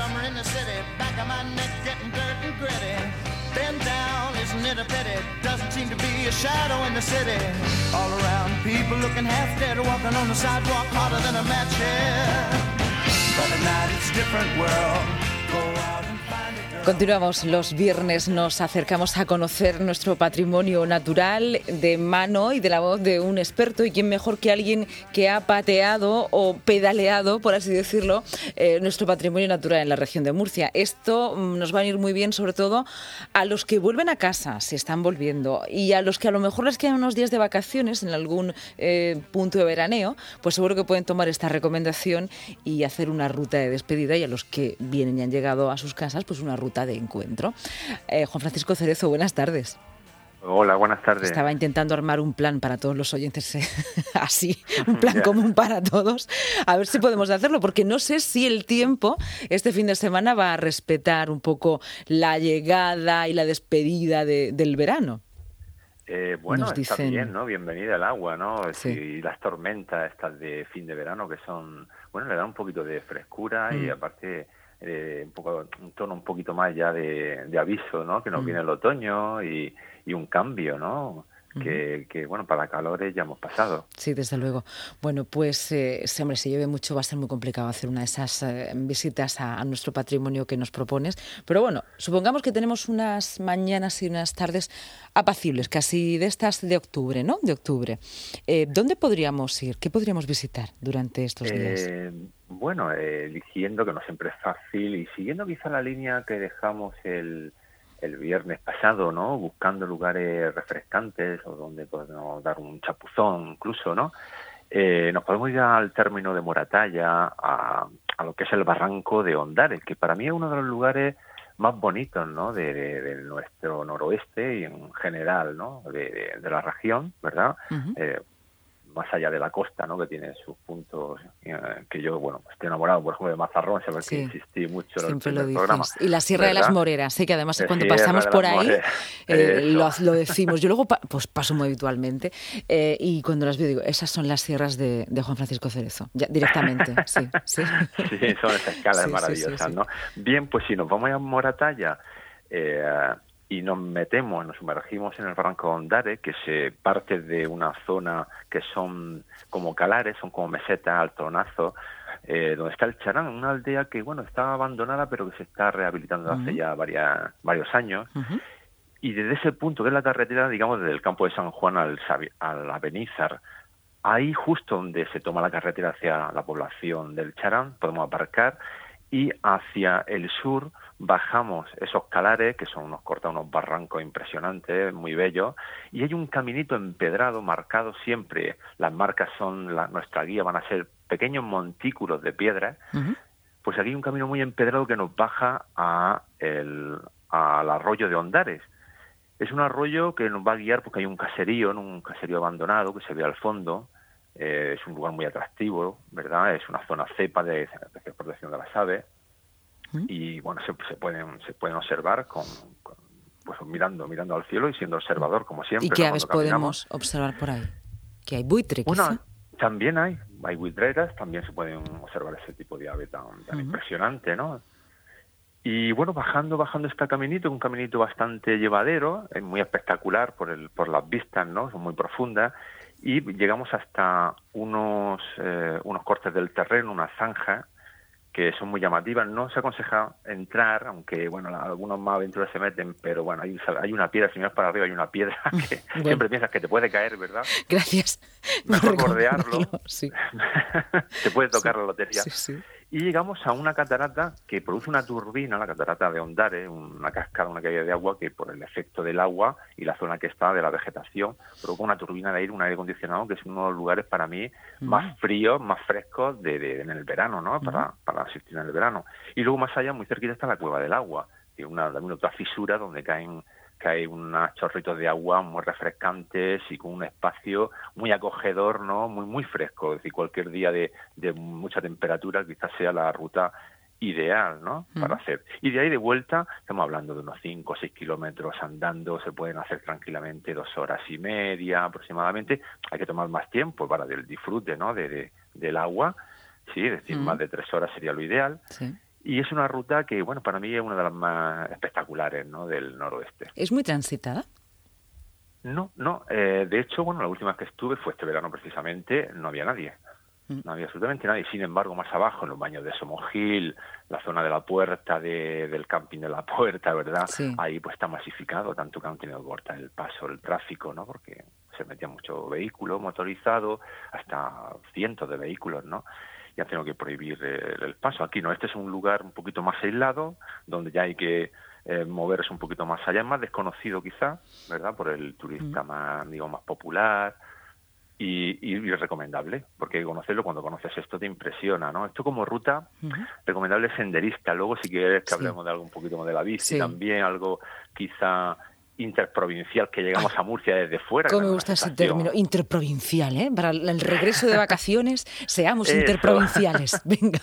summer in the city, back of my neck getting dirt and gritty. Been down, isn't it a pity? Doesn't seem to be a shadow in the city. All around, people looking half dead, walking on the sidewalk harder than a match here. But at night it's different world. Go out Continuamos. Los viernes, nos acercamos a conocer nuestro patrimonio natural de mano y de la voz de un experto. Y quién mejor que alguien que ha pateado o pedaleado, por así decirlo, eh, nuestro patrimonio natural en la región de Murcia. Esto mm, nos va a ir muy bien sobre todo a los que vuelven a casa, se están volviendo, y a los que a lo mejor les quedan unos días de vacaciones en algún eh, punto de veraneo, pues seguro que pueden tomar esta recomendación y hacer una ruta de despedida. Y a los que vienen y han llegado a sus casas, pues una ruta de encuentro. Eh, Juan Francisco Cerezo, buenas tardes. Hola, buenas tardes. Estaba intentando armar un plan para todos los oyentes eh, así, un plan común para todos. A ver si podemos hacerlo, porque no sé si el tiempo este fin de semana va a respetar un poco la llegada y la despedida de- del verano. Eh, bueno, Nos está dicen- bien, ¿no? Bienvenida al agua, ¿no? Sí. Y las tormentas estas de fin de verano que son, bueno, le dan un poquito de frescura y Mm. aparte eh, un poco un tono un poquito más ya de, de aviso, ¿no? Que nos Mm. viene el otoño y, y un cambio, ¿no? Que, que, bueno, para calores ya hemos pasado. Sí, desde luego. Bueno, pues, eh, sí, hombre, si llueve mucho va a ser muy complicado hacer una de esas eh, visitas a, a nuestro patrimonio que nos propones. Pero bueno, supongamos que tenemos unas mañanas y unas tardes apacibles, casi de estas de octubre, ¿no? De octubre. Eh, ¿Dónde podríamos ir? ¿Qué podríamos visitar durante estos días? Bueno, eh, eligiendo, que no siempre es fácil, y siguiendo quizá la línea que dejamos el, el viernes pasado, ¿no? Buscando lugares refrescantes o donde podemos dar un chapuzón incluso, ¿no? Eh, nos podemos ir al término de Moratalla, a, a lo que es el barranco de Ondares, que para mí es uno de los lugares más bonitos, ¿no? De, de- de nuestro noroeste y en general, ¿no? De, de- la región, ¿verdad? Eh, más allá de la costa, ¿no? Que tiene sus puntos eh, que yo, bueno, estoy enamorado, por ejemplo, de Mazarrón, saber Sí. que insistí mucho en el Siempre lo dices. programa. Y la Sierra de las. Moreras, sé que además cuando pasamos por ahí eh, lo, decimos. Yo luego pa- pues paso muy habitualmente eh, y cuando las veo digo, esas son las sierras de, de Juan Francisco Cerezo, ya, directamente, sí, sí. Sí, son esas escalas Sí, sí, maravillosas, sí, sí. ¿no? Bien, pues si nos vamos a Moratalla eh, y nos metemos, nos sumergimos en el barranco de Ondare, que se parte de una zona que son como calares, son como mesetas, altonazos, eh, donde está el Charán, una aldea que, bueno, está abandonada, pero que se está rehabilitando hace ya varias, varios años. Y desde ese punto, que es la carretera, digamos, desde el campo de San Juan al, al Abenizar, ahí justo donde se toma la carretera hacia la población del Charán, podemos aparcar y hacia el sur bajamos esos calares, que son unos corta unos barrancos impresionantes, muy bellos, y hay un caminito empedrado marcado siempre, las marcas son la- nuestra guía, van a ser pequeños montículos de piedra, pues aquí hay un camino muy empedrado que nos baja a el, al arroyo de Ondares. Es un arroyo que nos va a guiar porque hay un caserío, ¿no? un caserío abandonado que se ve al fondo. Eh, es un lugar muy atractivo, ¿verdad? Es una zona cepa de, de protección de las aves. ¿Mm? Y bueno, se, se pueden se pueden observar con, con- pues mirando mirando al cielo y siendo observador como siempre. ¿Y qué aves podemos observar por ahí? Que hay buitre, quizá. Bueno, también hay, hay buitreras, también se pueden observar ese tipo de ave tan, tan impresionante, ¿no? Y bueno, bajando, bajando este caminito, un caminito bastante llevadero, es muy espectacular por el, por las vistas, ¿no? Son muy profundas. Y llegamos hasta unos, eh, unos cortes del terreno, una zanja, que son muy llamativas. No se aconseja entrar, aunque bueno, algunos más aventureros se meten, pero bueno, hay, hay una piedra, si miras para arriba hay una piedra que Bueno. siempre piensas que te puede caer, ¿verdad? Gracias. Mejor bordearlo. Sí, te puede tocar la lotería. sí, sí. Y llegamos a una catarata que produce una turbina, la catarata de Ondare, una cascada, una caída de agua que por el efecto del agua y la zona que está de la vegetación provoca una turbina de aire, un aire acondicionado que es uno de los lugares para mí más fríos, más frescos de, de- en el verano, ¿no? Para, para asistir en el verano. Y luego más allá, muy cerquita está la cueva del agua, que es una, también otra fisura donde caen cae unos chorritos de agua muy refrescantes y con un espacio muy acogedor, ¿no? Muy muy fresco, es decir, cualquier día de, de mucha temperatura quizás sea la ruta ideal, ¿no? Para Ujú. hacer. Y de ahí de vuelta, estamos hablando de unos 5 o 6 kilómetros andando, se pueden hacer tranquilamente dos horas y media aproximadamente. Hay que tomar más tiempo para el disfrute, ¿no? De, de- del agua, sí, es decir, Ujú. más de tres horas sería lo ideal. sí. Y es una ruta que, bueno, para mí es una de las más espectaculares ¿no? del noroeste. ¿Es muy transitada? No, no. Eh, de hecho, bueno, la última vez que estuve fue este verano precisamente, no había nadie. Mm. No había absolutamente nadie. Sin embargo, más abajo, en los baños de Somogil, la zona de la puerta, de, del camping de la puerta, ¿verdad? Ahí pues está masificado, tanto que han tenido que cortar el paso, el tráfico, ¿no? Porque se metía mucho vehículo motorizado, hasta cientos de vehículos, ¿no? Ya tengo que prohibir el, paso. Aquí no, este es un lugar un poquito más aislado, donde ya hay que eh, moverse un poquito más allá, es más desconocido quizá, ¿verdad? Por el turista más, digo, más popular y, y, recomendable, porque conocerlo cuando conoces esto te impresiona, ¿no? Esto como ruta, recomendable senderista. Luego si quieres que hablemos de algo un poquito más de la bici, también algo quizá interprovincial que llegamos a Murcia desde fuera. ¿Cómo me gusta ese término? Interprovincial, ¿eh? Para el regreso de vacaciones, seamos interprovinciales. Venga.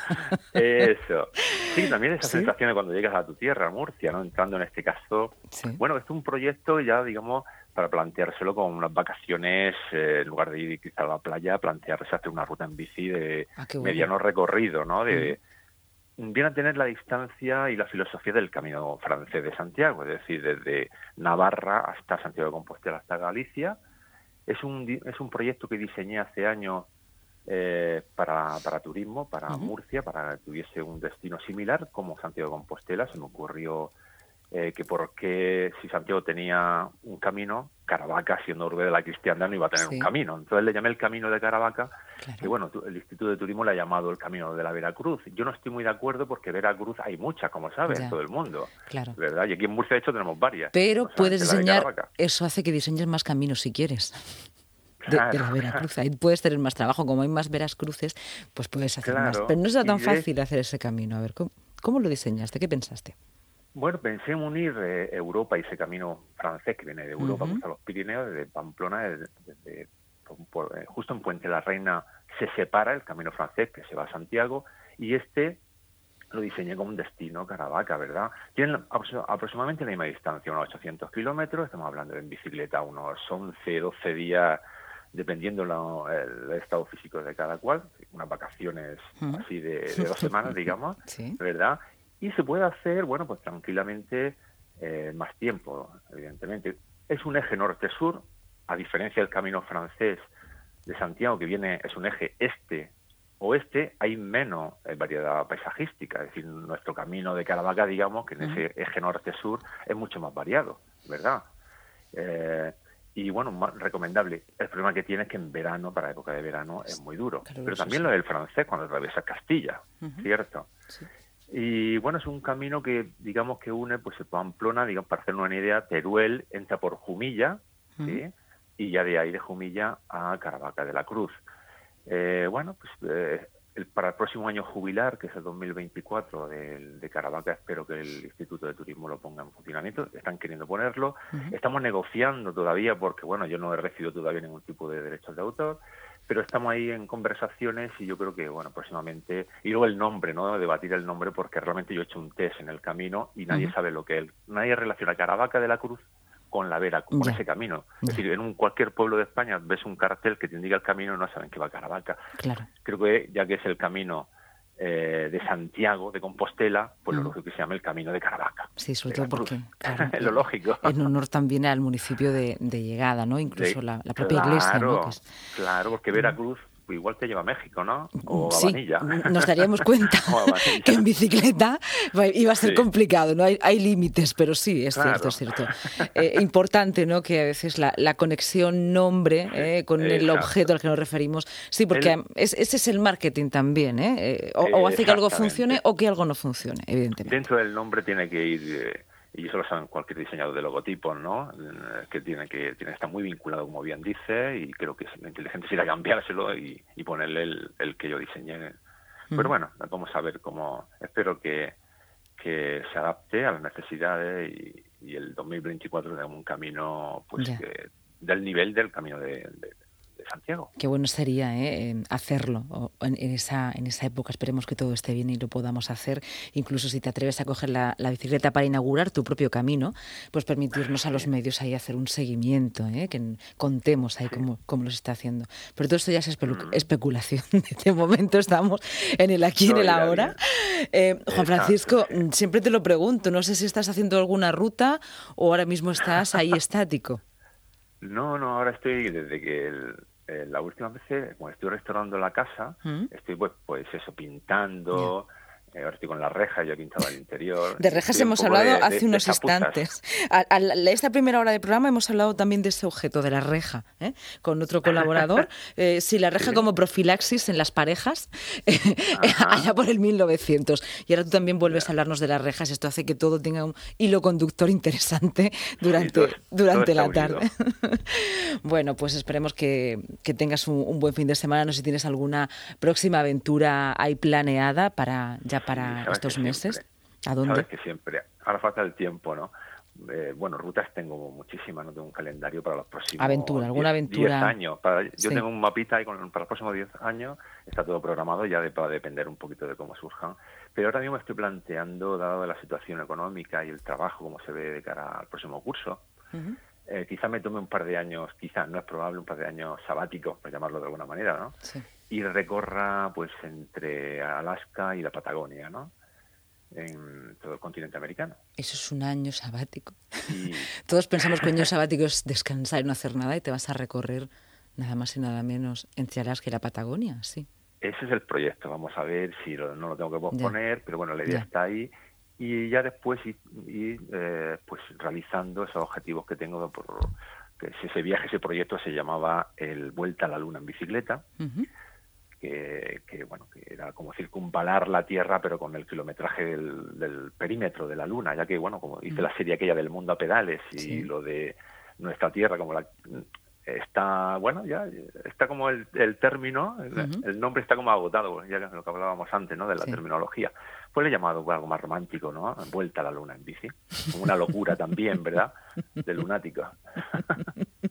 Eso. Sí, también esa sensación de cuando llegas a tu tierra, a Murcia, ¿no? Entrando en este caso. Bueno, esto es un proyecto ya, digamos, para planteárselo con unas vacaciones, eh, en lugar de ir quizá a la playa, plantearse hacer una ruta en bici de ah, mediano recorrido, ¿no? De, viene a tener la distancia y la filosofía del camino francés de Santiago, es decir, desde Navarra hasta Santiago de Compostela hasta Galicia. Es un, es un proyecto que diseñé hace años eh, para, para turismo, para Murcia, para que tuviese un destino similar como Santiago de Compostela. Se me ocurrió eh, que porque si Santiago tenía un camino, Caravaca, siendo urbe de la cristiandad, no iba a tener un camino. Entonces le llamé el camino de Caravaca, y bueno, el Instituto de Turismo le ha llamado el camino de la Veracruz. Yo no estoy muy de acuerdo porque Veracruz hay muchas, como sabes, en todo el mundo. Claro. ¿Verdad? Y aquí en Murcia, de hecho, tenemos varias. Pero puedes diseñar, eso hace que diseñes más caminos si quieres. De, la Veracruz. Ahí puedes tener más trabajo. Como hay más Veracruces, pues puedes hacer más. Pero no es tan fácil hacer ese camino. A ver, ¿cómo, ¿cómo lo diseñaste? ¿Qué pensaste? Bueno, pensé en unir eh, Europa y ese camino francés que viene de Europa hasta los Pirineos, desde Pamplona, desde, eh, justo en Puente la Reina se separa el camino francés que se va a Santiago y este lo diseñé como un destino Caravaca, ¿verdad? Tienen aproximadamente la misma distancia, unos 800 kilómetros, estamos hablando de en bicicleta unos 11, 12 días, dependiendo el estado físico de cada cual, unas vacaciones así de, de, dos semanas, digamos, ¿verdad? Y se puede hacer, bueno, pues tranquilamente eh, más tiempo, evidentemente. Es un eje norte-sur, a diferencia del camino francés de Santiago, que viene, es un eje este-oeste, hay menos eh, variedad paisajística. Es decir, nuestro camino de Caravaca, digamos, que en ese eje norte-sur es mucho más variado, ¿verdad? Eh, y bueno, más recomendable. El problema que tiene es que en verano, para época de verano, es muy duro. Pero también lo del francés cuando atraviesa Castilla, ¿cierto? Sí. Y bueno, es un camino que, digamos, que une, pues, Pamplona, digamos, para hacer una idea, Teruel entra por Jumilla, ¿sí? Y ya de ahí de Jumilla a Caravaca de la Cruz. Eh, bueno, pues eh, para el próximo año jubilar, que es el 2024 de, de, Caravaca, espero que el Instituto de Turismo lo ponga en funcionamiento. Están queriendo ponerlo. Estamos negociando todavía porque, bueno, yo no he recibido todavía ningún tipo de derechos de autor pero estamos ahí en conversaciones y yo creo que, bueno, próximamente, y luego el nombre, ¿no? Debatir el nombre porque realmente yo he hecho un test en el camino y nadie sabe lo que es. Nadie relaciona Caravaca de la Cruz con la Vera, con ese camino. Es decir, en un, cualquier pueblo de España ves un cartel que te indica el camino y no saben que va a Caravaca. Claro. Creo que ya que es el camino eh, de Santiago, de Compostela, pues lo lógico que se llama el Camino de Caravaca. Sí, sobre todo porque, es lo lógico. En honor también al municipio de, llegada, ¿no? Incluso la, propia iglesia, ¿no? Claro, porque Veracruz pues igual te lleva a México, ¿no? O a sí, Nos daríamos cuenta que en bicicleta iba a ser complicado, ¿no? Hay, hay límites, pero sí, es cierto, es cierto. Eh, importante, ¿no? Que a veces la, conexión nombre eh, con el objeto al que nos referimos, sí, porque ese es el marketing también, ¿eh? eh o, hace que algo funcione o que algo no funcione, evidentemente. Dentro del nombre tiene que ir y eso lo saben cualquier diseñador de logotipos, ¿no? Eh, que tiene que tiene está muy vinculado, como bien dice, y creo que es inteligente sería cambiárselo y, y ponerle el, que yo diseñé. Pero bueno, vamos a ver cómo. Espero que, que se adapte a las necesidades y, el 2024 de un camino pues del nivel del camino de, Santiago. Qué bueno sería ¿eh? hacerlo en, esa, en esa época. Esperemos que todo esté bien y lo podamos hacer. Incluso si te atreves a coger la, bicicleta para inaugurar tu propio camino, pues permitirnos a los medios ahí hacer un seguimiento, ¿eh? que contemos ahí cómo, cómo lo está haciendo. Pero todo esto ya es mm. especulación. De momento estamos en el aquí y en el ahora. Eh, Juan Francisco, siempre te lo pregunto, no sé si estás haciendo alguna ruta o ahora mismo estás ahí estático. No, no, ahora estoy desde que eh, la última vez, cuando estoy restaurando la casa, ¿Mm? estoy pues, pues eso, pintando, ahora estoy con las rejas, yo he pintado el interior. De rejas hemos hablado hace unos instantes. A, esta primera hora de programa hemos hablado también de ese objeto, de la reja, ¿eh? con otro colaborador. Eh, sí, la reja como profilaxis en las parejas, allá por el 1900. Y ahora tú también vuelves a hablarnos de las rejas. Esto hace que todo tenga un hilo conductor interesante durante, durante la tarde. bueno, pues esperemos que, tengas un, un, buen fin de semana. No sé si tienes alguna próxima aventura ahí planeada para ya para estos meses? ¿A dónde? Sabes que siempre, ahora falta el tiempo, ¿no? Eh, bueno, rutas tengo muchísimas, no tengo un calendario para los próximos aventura, alguna aventura. 10 años. yo tengo un mapita y con, para los próximos 10 años está todo programado ya de, para depender un poquito de cómo surjan. Pero ahora mismo estoy planteando, dado la situación económica y el trabajo, como se ve de cara al próximo curso, eh, quizá me tome un par de años, quizá no es probable, un par de años sabáticos, por llamarlo de alguna manera, ¿no? Sí y recorra pues entre Alaska y la Patagonia, ¿no? En todo el continente americano. Eso es un año sabático. Todos pensamos que un año sabático es descansar y no hacer nada y te vas a recorrer nada más y nada menos entre Alaska y la Patagonia, sí. Ese es el proyecto. Vamos a ver si no lo tengo que posponer, pero bueno, la idea está ahí y ya después ir, eh, pues realizando esos objetivos que tengo por que ese viaje, ese proyecto se llamaba el Vuelta a la Luna en bicicleta que, bueno que era como circunvalar la Tierra pero con el kilometraje del, perímetro de la Luna ya que bueno como dice la serie aquella del mundo a pedales y lo de nuestra Tierra como la está bueno ya está como el, término el, nombre está como agotado ya que lo que hablábamos antes no de la terminología pues le he llamado algo más romántico no vuelta a la luna en bici una locura también verdad de lunático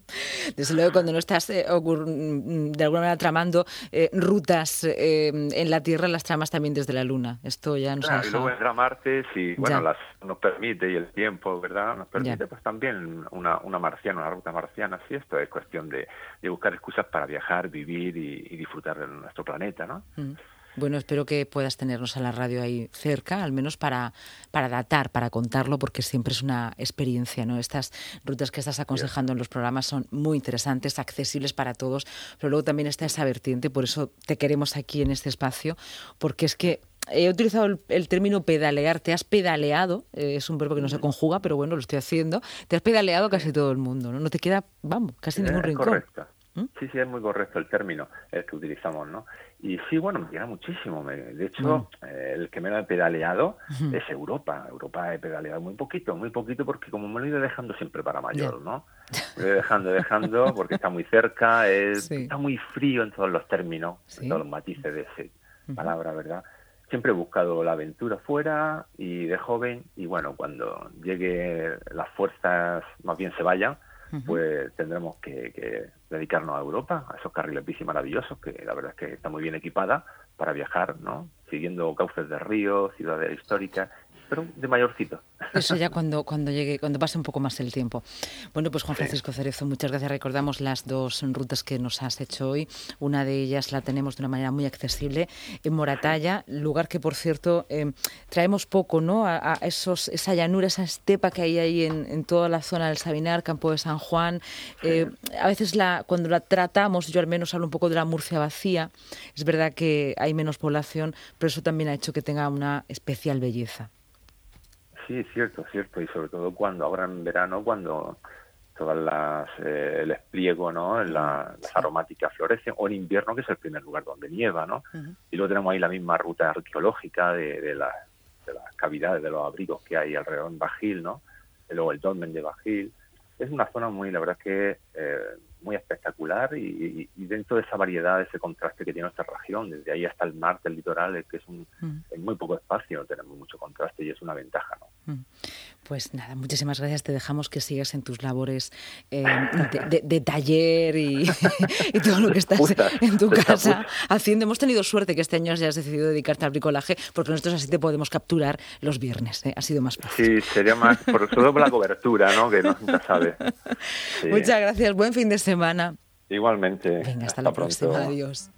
desde luego cuando no estás eh, de alguna manera tramando eh, rutas eh, en la Tierra, las tramas también desde la Luna. Esto ya nos claro, Y luego en Marte, si bueno, las, nos permite y el tiempo, ¿verdad? Nos permite, pues también una, una marciana, una ruta marciana. Sí, esto es cuestión de, buscar excusas para viajar, vivir y, disfrutar de nuestro planeta, ¿no? Mm. Bueno, espero que puedas tenernos a la radio ahí cerca, al menos para, para datar, para contarlo, porque siempre es una experiencia, ¿no? Estas rutas que estás aconsejando en los programas son muy interesantes, accesibles para todos, pero luego también está esa vertiente, por eso te queremos aquí en este espacio, porque es que he utilizado el, término pedalear, te has pedaleado, eh, es un verbo que no se conjuga, pero bueno, lo estoy haciendo, te has pedaleado casi todo el mundo, ¿no? No te queda, vamos, casi ningún rincón. Correcto. ¿Mm? Sí, sí, es muy correcto el término el que utilizamos, ¿no? Y sí, bueno, me queda muchísimo. de hecho, eh, el que me lo he pedaleado es Europa. Europa he pedaleado muy poquito, muy poquito, porque como me lo he ido dejando siempre para mayor, ¿no? Me lo he ido dejando, dejando, porque está muy cerca, está muy frío en todos los términos, en todos los matices de esa palabra, ¿verdad? Siempre he buscado la aventura fuera y de joven, y bueno, cuando llegue las fuerzas más bien se vayan, pues tendremos que, dedicarnos a Europa, a esos carriles bici maravillosos, que la verdad es que está muy bien equipada para viajar, ¿no? Siguiendo cauces de ríos, ciudades históricas pero de mayorcito. Eso ya cuando, cuando llegue, cuando pase un poco más el tiempo. Bueno, pues Juan Francisco Cerezo, muchas gracias. Recordamos las dos rutas que nos has hecho hoy. Una de ellas la tenemos de una manera muy accesible en Moratalla, lugar que por cierto eh, traemos poco, ¿no? A, esos, esa llanura, esa estepa que hay ahí en, toda la zona del Sabinar, Campo de San Juan. Eh, a veces la, cuando la tratamos, yo al menos hablo un poco de la Murcia vacía, es verdad que hay menos población, pero eso también ha hecho que tenga una especial belleza. Sí, cierto, cierto. Y sobre todo cuando ahora en verano, cuando todas las eh, el espliego, ¿no? las aromáticas florecen, o en invierno, que es el primer lugar donde nieva, ¿no? Y luego tenemos ahí la misma ruta arqueológica de, de, las cavidades, de los abrigos que hay alrededor en Bajil, ¿no? Y luego el dolmen de Bajil. Es una zona muy, la verdad que eh, muy espectacular y, dentro de esa variedad, ese contraste que tiene nuestra región, desde ahí hasta el mar, el litoral, es que es un, en muy poco espacio tenemos mucho contraste y es una ventaja, ¿no? Pues nada, muchísimas gracias. Te dejamos que sigas en tus labores eh, de, taller y, todo lo que estás en tu casa haciendo. Hemos tenido suerte que este año hayas decidido dedicarte al bricolaje, porque nosotros así te podemos capturar los viernes. ¿eh? Ha sido más fácil. Sí, sería más, por todo por la cobertura, ¿no? que no se sabe. Muchas gracias. Buen fin de semana. Igualmente. Venga, hasta, la próxima. Adiós.